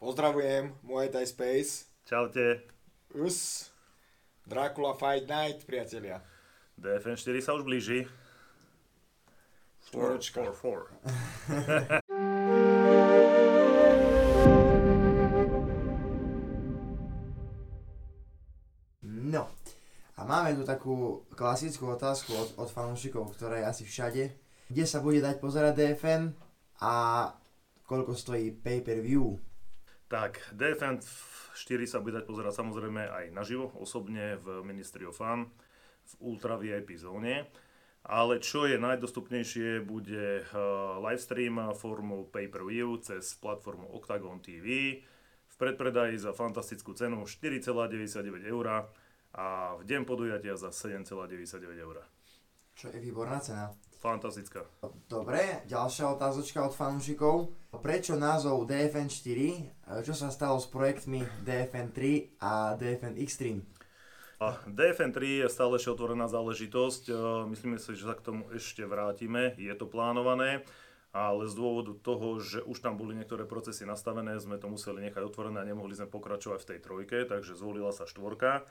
Pozdravujem, Muay Thai Space. Čaute. Us. Dracula Fight Night, priatelia. DFN 4 sa už blíži. Štvorečka. 4, 4. No. A máme tu takú klasickú otázku od, od fanúšikov, ktorá je asi všade. Kde sa bude dať pozerať DFN a koľko stojí pay-per-view? Tak, DFN 4 sa bude dať pozerať samozrejme aj naživo, osobne v Ministry of Fun, v Ultra VIP zóne. Ale čo je najdostupnejšie, bude uh, livestream formou pay-per-view cez platformu Octagon TV v predpredaji za fantastickú cenu 4,99 eur a v deň podujatia za 7,99 eur. Čo je výborná cena. Fantastická. Dobre, ďalšia otázočka od fanúšikov. Prečo názov DFN 4? Čo sa stalo s projektmi DFN 3 a DFN Extreme? A DFN 3 je stále ešte otvorená záležitosť. E, Myslíme si, že sa k tomu ešte vrátime. Je to plánované, ale z dôvodu toho, že už tam boli niektoré procesy nastavené, sme to museli nechať otvorené a nemohli sme pokračovať v tej trojke, takže zvolila sa štvorka.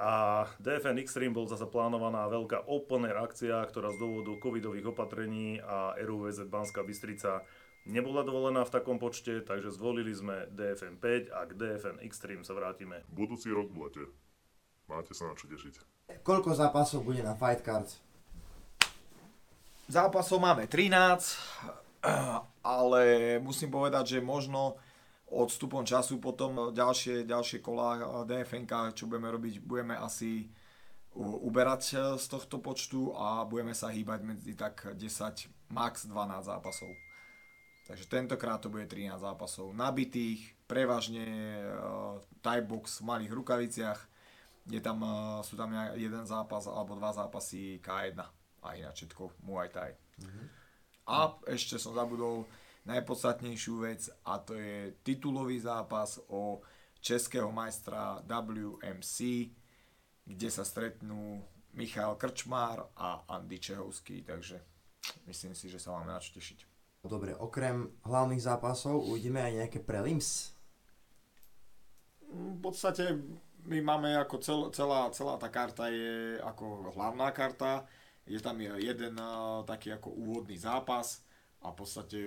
A DFN Extreme bol zase plánovaná veľká open air akcia, ktorá z dôvodu covidových opatrení a RUVZ Banská Bystrica nebola dovolená v takom počte, takže zvolili sme DFN 5 a k DFN Extreme sa vrátime Budúci rok v lete. Máte sa na čo tešiť. Koľko zápasov bude na Fight Cards? Zápasov máme 13, ale musím povedať, že možno odstupom času potom ďalšie, ďalšie kolá DFNK, čo budeme robiť, budeme asi uberať e, z tohto počtu a budeme sa hýbať medzi tak 10, max 12 zápasov. Takže tentokrát to bude 13 zápasov nabitých, prevažne uh, Thai box v malých rukaviciach, je tam, uh, sú tam jeden zápas alebo dva zápasy K1 a ináč všetko Muay Thai. A ešte som zabudol najpodstatnejšiu vec a to je titulový zápas o českého majstra WMC, kde sa stretnú Michal Krčmár a Andy Čehovský, takže myslím si, že sa máme na čo tešiť. Dobre, okrem hlavných zápasov uvidíme aj nejaké prelims. V podstate my máme ako cel, celá, celá tá karta je ako hlavná karta, je tam jeden uh, taký ako úvodný zápas a v podstate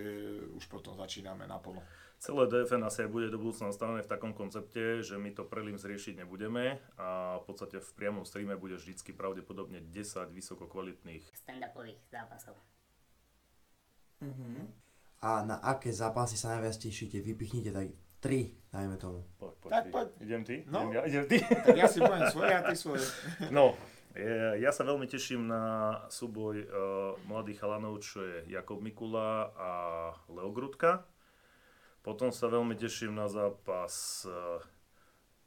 už potom začíname naplno. Celé DFN asi aj bude do budúcna nastavené v takom koncepte, že my to prelims riešiť nebudeme a v podstate v priamom streame bude vždycky pravdepodobne 10 vysoko kvalitných. stand-upových zápasov. A na aké zápasy sa najviac tešíte? Vypichnite tak 3, dajme tomu. Poď, poď, Tak ty. poď. Idem ty? No. Idem ja? Idem ty? Tak ja si poviem svoje a ty svoje. No, ja sa veľmi teším na súboj uh, mladých chalanov, čo je Jakob Mikula a Leo Grudka. Potom sa veľmi teším na zápas uh,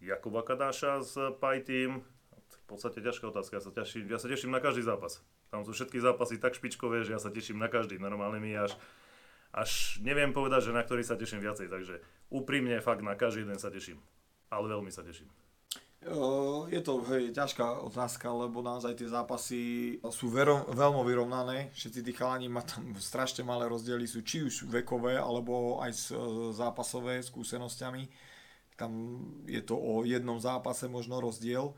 Jakuba Kadáša Pi Team. V podstate ťažká otázka, ja sa, teším, ja sa teším na každý zápas. Tam sú všetky zápasy tak špičkové, že ja sa teším na každý. Normálne mi až, až neviem povedať, že na ktorý sa teším viacej. Takže úprimne fakt na každý jeden sa teším. Ale veľmi sa teším. Je to hej, ťažká otázka, lebo naozaj tie zápasy sú vero, veľmi vyrovnané. Všetci tí chalani má tam strašne malé rozdiely, sú či už vekové, alebo aj s, e, zápasové skúsenosťami. Tam je to o jednom zápase možno rozdiel,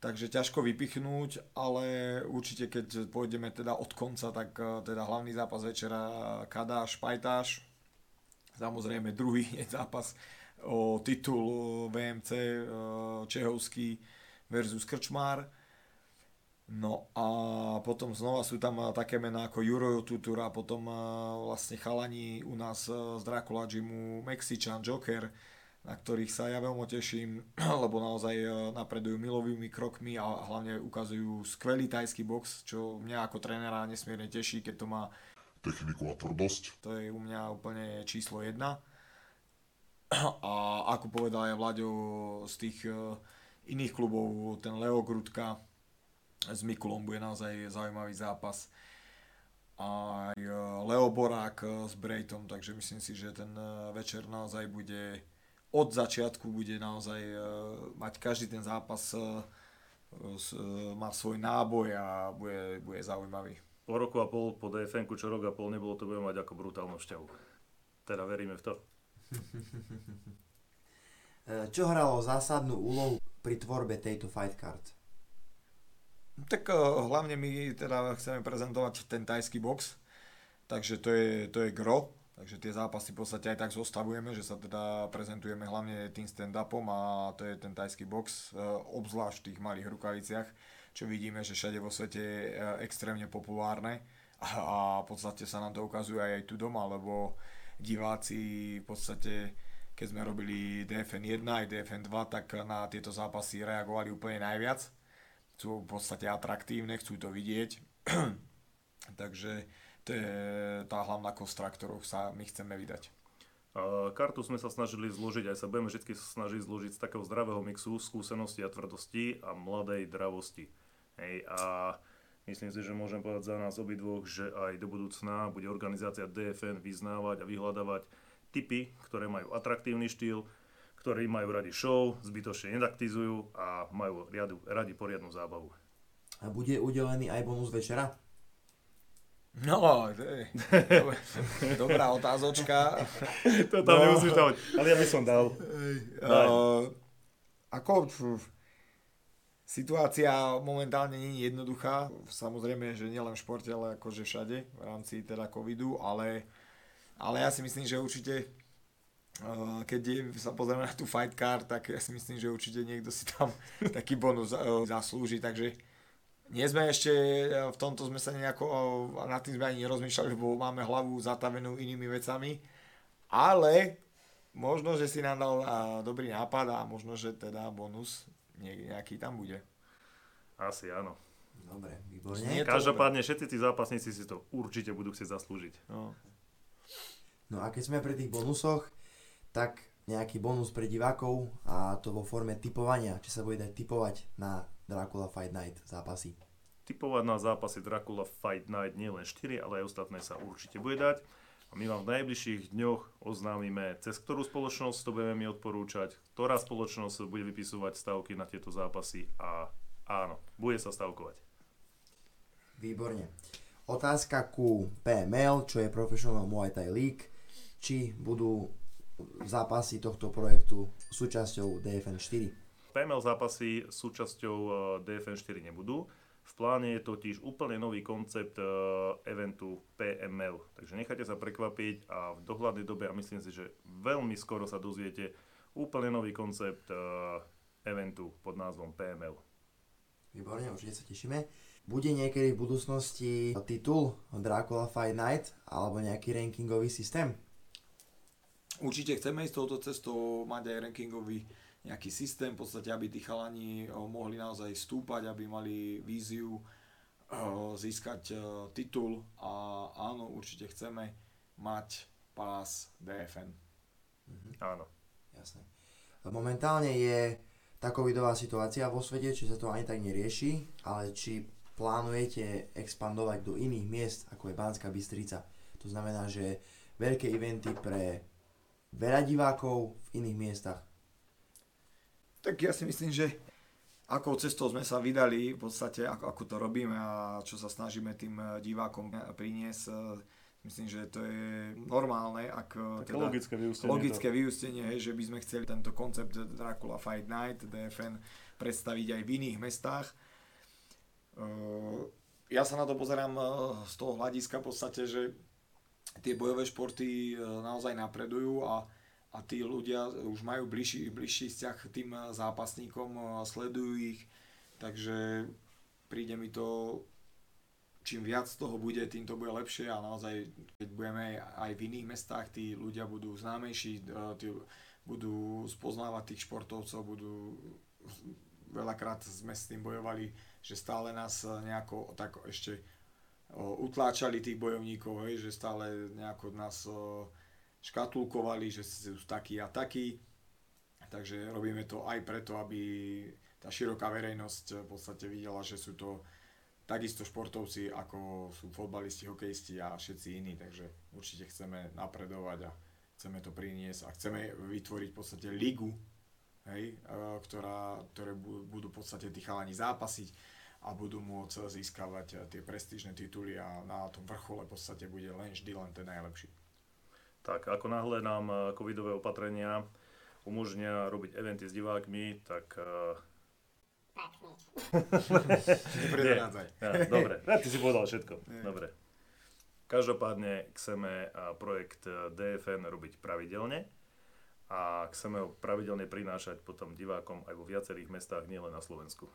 takže ťažko vypichnúť, ale určite keď pôjdeme teda od konca, tak e, teda hlavný zápas večera Kadáš, Pajtáš, samozrejme druhý zápas o titul VMC eh, Čehovský versus Krčmár. No a potom znova sú tam eh, také mená ako Juro Tutura, potom eh, vlastne chalani u nás z Dracula Gymu, Mexičan, Joker, na ktorých sa ja veľmi teším, lebo naozaj napredujú milovými krokmi a hlavne ukazujú skvelý tajský box, čo mňa ako trénera nesmierne teší, keď to má Techniku a tvrdosť. to je u mňa úplne číslo jedna. A ako povedal aj Vlaďo z tých eh, iných klubov, ten Leo Grudka s Mikulom bude naozaj zaujímavý zápas. Aj eh, Leo Borák eh, s Brejtom, takže myslím si, že ten večer naozaj bude od začiatku bude naozaj mať každý ten zápas má svoj náboj a bude, bude zaujímavý. Po roku a pol, po dfn čo rok a pol nebolo, to bude mať ako brutálnu šťavu. Teda veríme v to. Čo hralo zásadnú úlohu pri tvorbe tejto fight card? Tak eh, hlavne my teda chceme prezentovať ten tajský box, takže to je, to je gro, takže tie zápasy v podstate aj tak zostavujeme, že sa teda prezentujeme hlavne tým stand-upom a to je ten tajský box, eh, obzvlášť v tých malých rukaviciach, čo vidíme, že všade vo svete je eh, extrémne populárne a, v podstate sa nám to ukazuje aj, tu doma, lebo diváci v podstate keď sme robili DFN 1 aj DFN 2, tak na tieto zápasy reagovali úplne najviac sú v podstate atraktívne, chcú to vidieť. Takže to je tá hlavná kostra, ktorou sa my chceme vydať. Kartu sme sa snažili zložiť, aj sa budeme vždy snažiť zložiť z takého zdravého mixu skúsenosti a tvrdosti a mladej dravosti. Hej, a myslím si, že môžem povedať za nás obidvoch, že aj do budúcna bude organizácia DFN vyznávať a vyhľadávať typy, ktoré majú atraktívny štýl, ktorí majú radi show, zbytočne nedaktizujú a majú riadu, radi poriadnu zábavu. A bude udelený aj bonus večera? No, dobrá otázočka. to tam No. nemusíš dávať, ale ja by som dal. Uh, ako situácia momentálne nie je jednoduchá. Samozrejme, že nielen v športe, ale akože všade v rámci teda covidu, ale, ale ja si myslím, že určite uh, keď je, sa pozrieme na tú fight card, tak ja si myslím, že určite niekto si tam taký bonus uh, zaslúži, takže nie sme ešte, uh, v tomto sme sa nejako, nad tým sme ani nerozmýšľali, lebo máme hlavu zatavenú inými vecami, ale možno, že si nám dal dobrý nápad a možno, že teda bonus nejaký tam bude. Asi áno. Dobre, výborne. Každopádne všetci tí zápasníci si to určite budú chcieť zaslúžiť. No. No a keď sme pri tých bonusoch, tak nejaký bonus pre divákov a to vo forme typovania, či sa bude dať typovať na Dracula Fight Night zápasy. Typovať na zápasy Dracula Fight Night nie len 4, ale aj ostatné sa určite bude dať. A my vám v najbližších dňoch oznámime, cez ktorú spoločnosť to budeme my odporúčať, ktorá spoločnosť bude vypisovať stavky na tieto zápasy a áno, bude sa stavkovať. Výborne. Otázka ku PML, čo je Professional Muay Thai League. Či budú zápasy tohto projektu súčasťou DFN 4? PML zápasy súčasťou eh, DFN 4 nebudú. V pláne je totiž úplne nový koncept eh, eventu PML. Takže nechajte sa prekvapiť a v dohľadnej dobe, a myslím si, že veľmi skoro sa dozviete úplne nový koncept eh, eventu pod názvom PML. Výborne, určite sa tešíme. Bude niekedy v budúcnosti titul Dracula Fight Night alebo nejaký rankingový systém? Určite chceme ísť touto cestou, mať aj rankingový nejaký systém, v podstate, aby tí chalani eh, mohli naozaj stúpať, aby mali víziu eh, získať eh, titul a áno, určite chceme mať pás DFN. Áno. Jasné. Momentálne je tá covidová situácia vo svete, či sa to ani tak nerieši, ale či plánujete expandovať do iných miest, ako je Banská Bystrica. To znamená, že veľké eventy pre veľa divákov v iných miestach. Tak ja si myslím, že akou cestou sme sa vydali, v podstate ako, ako to robíme a čo sa snažíme tým eh, divákom priniesť, eh, myslím, že to je normálne, ak eh, Také logické vyústenie logické vyústenie, hej, že by sme chceli tento koncept Dracula Fight Night, DFN, predstaviť aj v iných mestách. Ja sa na to pozerám z toho hľadiska v podstate, že tie bojové športy naozaj napredujú a, a tí ľudia už majú bližší, bližší vzťah k tým zápasníkom, sledujú ich, takže príde mi to, čím viac toho bude, tým to bude lepšie a naozaj, keď budeme aj v iných mestách, tí ľudia budú známejší, eh, tí budú spoznávať tých športovcov, budú veľakrát sme s tým bojovali, že stále nás nejako tak ešte o, utláčali tých bojovníkov, hej, že stále nejako nás o, škatulkovali, že sú takí a takí. Takže robíme to aj preto, aby tá široká verejnosť v podstate videla, že sú to takisto športovci, ako sú fotbalisti, hokejisti a všetci iní. Takže určite chceme napredovať a chceme to priniesť a chceme vytvoriť v podstate ligu, hej, e, ktorá, ktoré bu- budú v podstate tí chalani zápasiť a budú môcť získavať tie prestížne tituly a na tom vrchole v podstate bude len vždy len ten najlepší. Tak ako náhle nám eh, covidové opatrenia umožnia robiť eventy s divákmi, tak... eh, Nepredradzaj. Ja, dobre, ja, ty si povedal všetko. Dobre. Každopádne chceme a, projekt DFN robiť pravidelne a chceme ho pravidelne prinášať potom divákom aj vo viacerých mestách, nielen na Slovensku.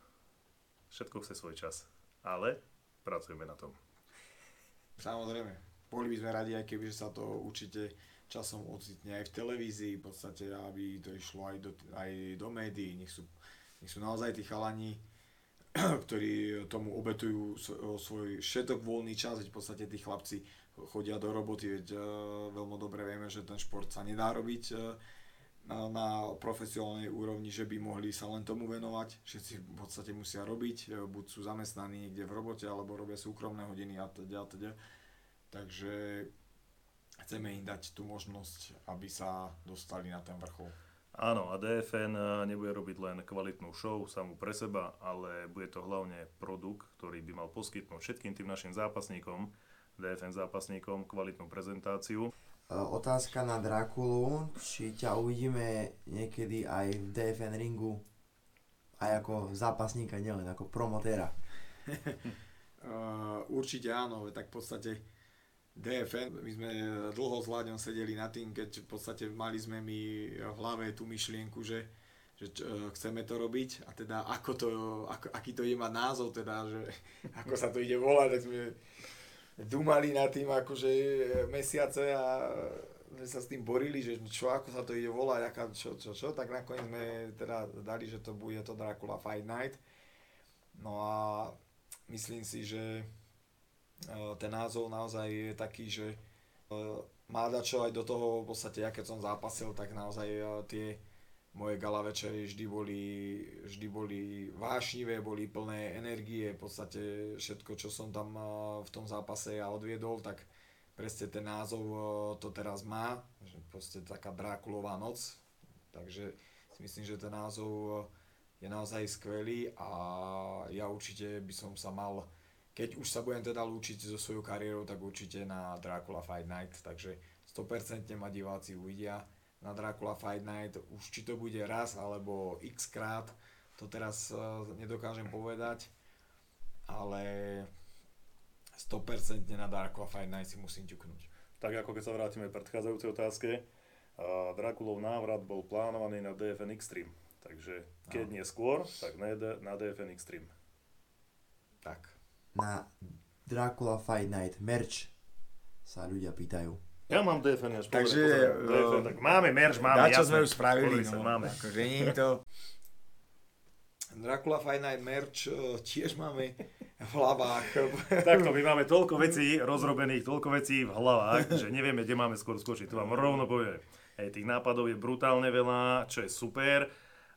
Všetko chce svoj čas, ale pracujeme na tom. Samozrejme. Boli by sme radi, aj keby sa to určite časom ocitne aj v televízii, v podstate, aby to išlo aj do, aj do médií. Nech sú, nech sú naozaj tí chalani, ktorí tomu obetujú svoj všetok voľný čas, veď v podstate tí chlapci chodia do roboty, veď e, veľmi dobre vieme, že ten šport sa nedá robiť e, na, na profesionálnej úrovni, že by mohli sa len tomu venovať. Všetci v podstate musia robiť, e, buď sú zamestnaní niekde v robote, alebo robia súkromné hodiny a teda a teda. Takže chceme im dať tú možnosť, aby sa dostali na ten vrchol. Áno, a DFN e, nebude robiť len kvalitnú show samú pre seba, ale bude to hlavne produkt, ktorý by mal poskytnúť všetkým tým našim zápasníkom, DFN zápasníkom, kvalitnú prezentáciu. E, Otázka na Drakulu, či ťa uvidíme niekedy aj v DFN ringu, aj ako zápasníka, nielen ako promotéra. Uh, určite áno, tak v podstate DFN, my sme dlho s Vláďom sedeli na tým, keď v podstate mali sme my v hlave tú myšlienku, že, že čo, eh, chceme to robiť a teda ako to, ako, aký to ide mať názov, teda, že ako sa to ide volať, tak sme dumali nad tým akože mesiace a sme sa s tým borili, že čo, ako sa to ide volať, aká, čo, čo, čo, tak nakoniec sme teda dali, že to bude to Dracula Fight Night. No a myslím si, že e, ten názov naozaj je taký, že e, má čo aj do toho, v podstate ja keď som zápasil, tak naozaj e, tie moje gala večery vždy boli, vždy boli vášnivé, boli plné energie, v podstate všetko, čo som tam e, v tom zápase ja odviedol, tak presne ten názov e, to teraz má, že proste taká Drákulová noc, takže si myslím, že ten názov e, je naozaj skvelý a ja určite by som sa mal, keď už sa budem teda lúčiť so svojou kariérou, tak určite na Dracula Fight Night, takže 100% ma diváci uvidia na Dracula Fight Night, už či to bude raz alebo x krát, to teraz uh, nedokážem povedať, ale 100% na Dracula Fight Night si musím ťuknúť. Tak ako keď sa vrátime k predchádzajúcej otázke, a Drakulov návrat bol plánovaný na DFN Extreme. Takže keď nie skôr, tak na DFN Extreme. Tak. Na Dracula Fight Night merch sa ľudia pýtajú. Ja mám DFN, až Takže, pozor, pozor, DFN, tak máme merch, máme, Dačo jasné. sme už spravili, no. máme. Akože nie je to... Dracula Fight Night merch eh, tiež máme v hlavách. Takto, my máme toľko vecí rozrobených, toľko vecí v hlavách, že nevieme, kde máme skôr skočiť. To vám rovno poviem. Hej, tých nápadov je brutálne veľa, čo je super,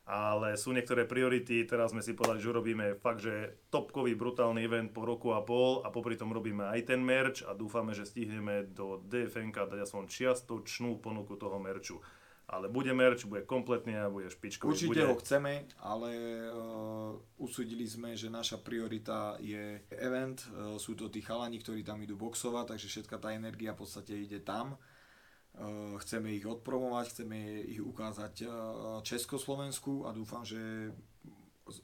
ale sú niektoré priority. Teraz sme si povedali, že robíme fakt, že topkový brutálny event po roku a pol a popri tom robíme aj ten merch a dúfame, že stihneme do DFNK dať aspoň čiastočnú ponuku toho merču. Ale bude merch, bude kompletný a bude špičkový. Určite bude... ho chceme, ale uh, usúdili sme, že naša priorita je event. Uh, sú to tí chalani, ktorí tam idú boxovať, takže všetka tá energia v podstate ide tam. Uh, chceme ich odpromovať, chceme ich ukázať uh, Československu a dúfam, že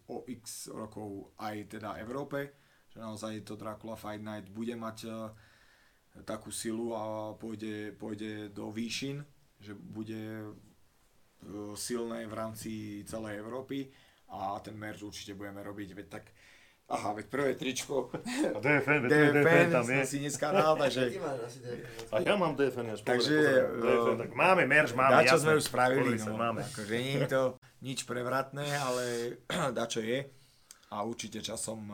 o x rokov aj teda Európe, že naozaj to Dracula Fight Night bude mať uh, takú silu a pôjde, pôjde do výšin, že bude silné v rámci celej Európy a ten merch určite budeme robiť, veď tak Aha, veď prvé tričko A DFN, DFN DFN tam je. si dneska dal, takže DFN. A ja mám DFN, až Takže, DFN, eh, tak máme merch, máme, dačo jasné. sme už spravili, sa, no, máme. akože nie je to nič prevratné, ale dačo je a určite časom,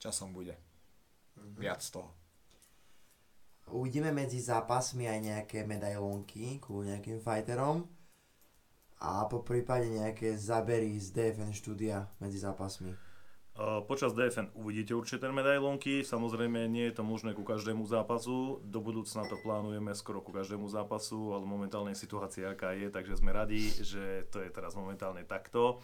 časom bude viac z toho. Uvidíme medzi zápasmi aj nejaké medailónky ku nejakým fighterom a po prípade nejaké zabery z DFN štúdia medzi zápasmi. Uh, Počas DFN uvidíte určite medailónky, samozrejme nie je to možné ku každému zápasu, do budúcna to plánujeme skoro ku každému zápasu, ale momentálne situácia aká je, takže sme radi, že to je teraz momentálne takto.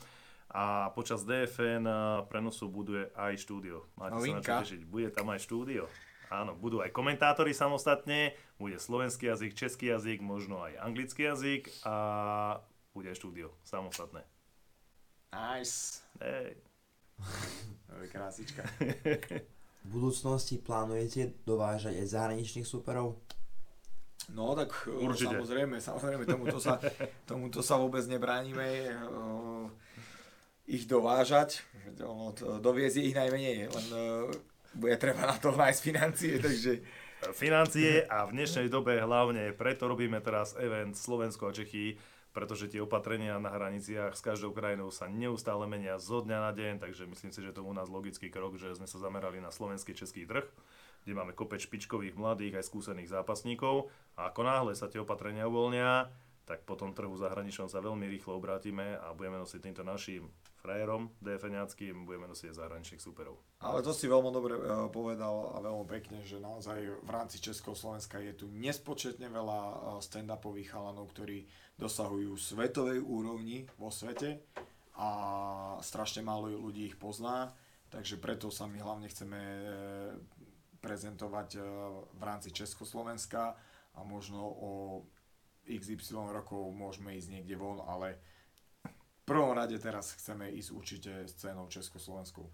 A počas DFN uh, prenosu buduje aj štúdio. Máte sa na Novinka. čo tešiť, bude tam aj štúdio. Áno, budú aj komentátori samostatne, bude slovenský jazyk, český jazyk, možno aj anglický jazyk a bude aj štúdio samostatné. Nice. Hej. Krásička. V budúcnosti plánujete dovážať aj zahraničných superov? No tak e, Určite. samozrejme, samozrejme, tomuto sa, tomuto sa vôbec nebránime e, ich dovážať. Ono, to, doviezť ich najmenej, len e, bude treba na to nájsť financie, takže Financie a v dnešnej dobe hlavne preto robíme teraz event Slovensko a Čechy, pretože tie opatrenia na hraniciach s každou krajinou sa neustále menia zo dňa na deň, takže myslím si, že to u nás logický krok, že sme sa zamerali na slovenský český trh, kde máme kopec špičkových mladých aj skúsených zápasníkov. A ako náhle sa tie opatrenia uvoľnia, tak po tom trhu zahraničnom sa veľmi rýchlo obrátime a budeme nosiť týmto našim frajerom DFNáckým, budeme nosiť aj zahraničných superov. Ale to si veľmi dobre uh, povedal a veľmi pekne, že naozaj v rámci Československa je tu nespočetne veľa uh, stand-upových chalanov, ktorí dosahujú svetovej úrovni vo svete a strašne málo ľudí ich pozná, takže preto sa my hlavne chceme e, prezentovať v rámci Československa a možno o XY rokov môžeme ísť niekde von, ale prvom rade teraz chceme ísť určite scénou Československou.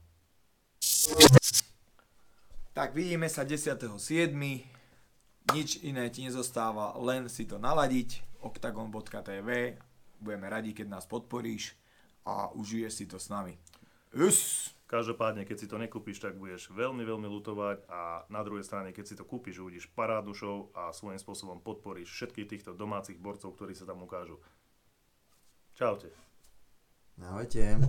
Tak vidíme sa 10.7. Nič iné ti nezostáva, len si to naladiť. octagon.tv Budeme radi, keď nás podporíš a užiješ si to s nami. Us! Každopádne, keď si to nekúpiš, tak budeš veľmi, veľmi lutovať a na druhej strane, keď si to kúpiš, uvidíš parádnu show a svojím spôsobom podporíš všetkých týchto domácich borcov, ktorí sa tam ukážu. Čaute. Nào, hết cho em.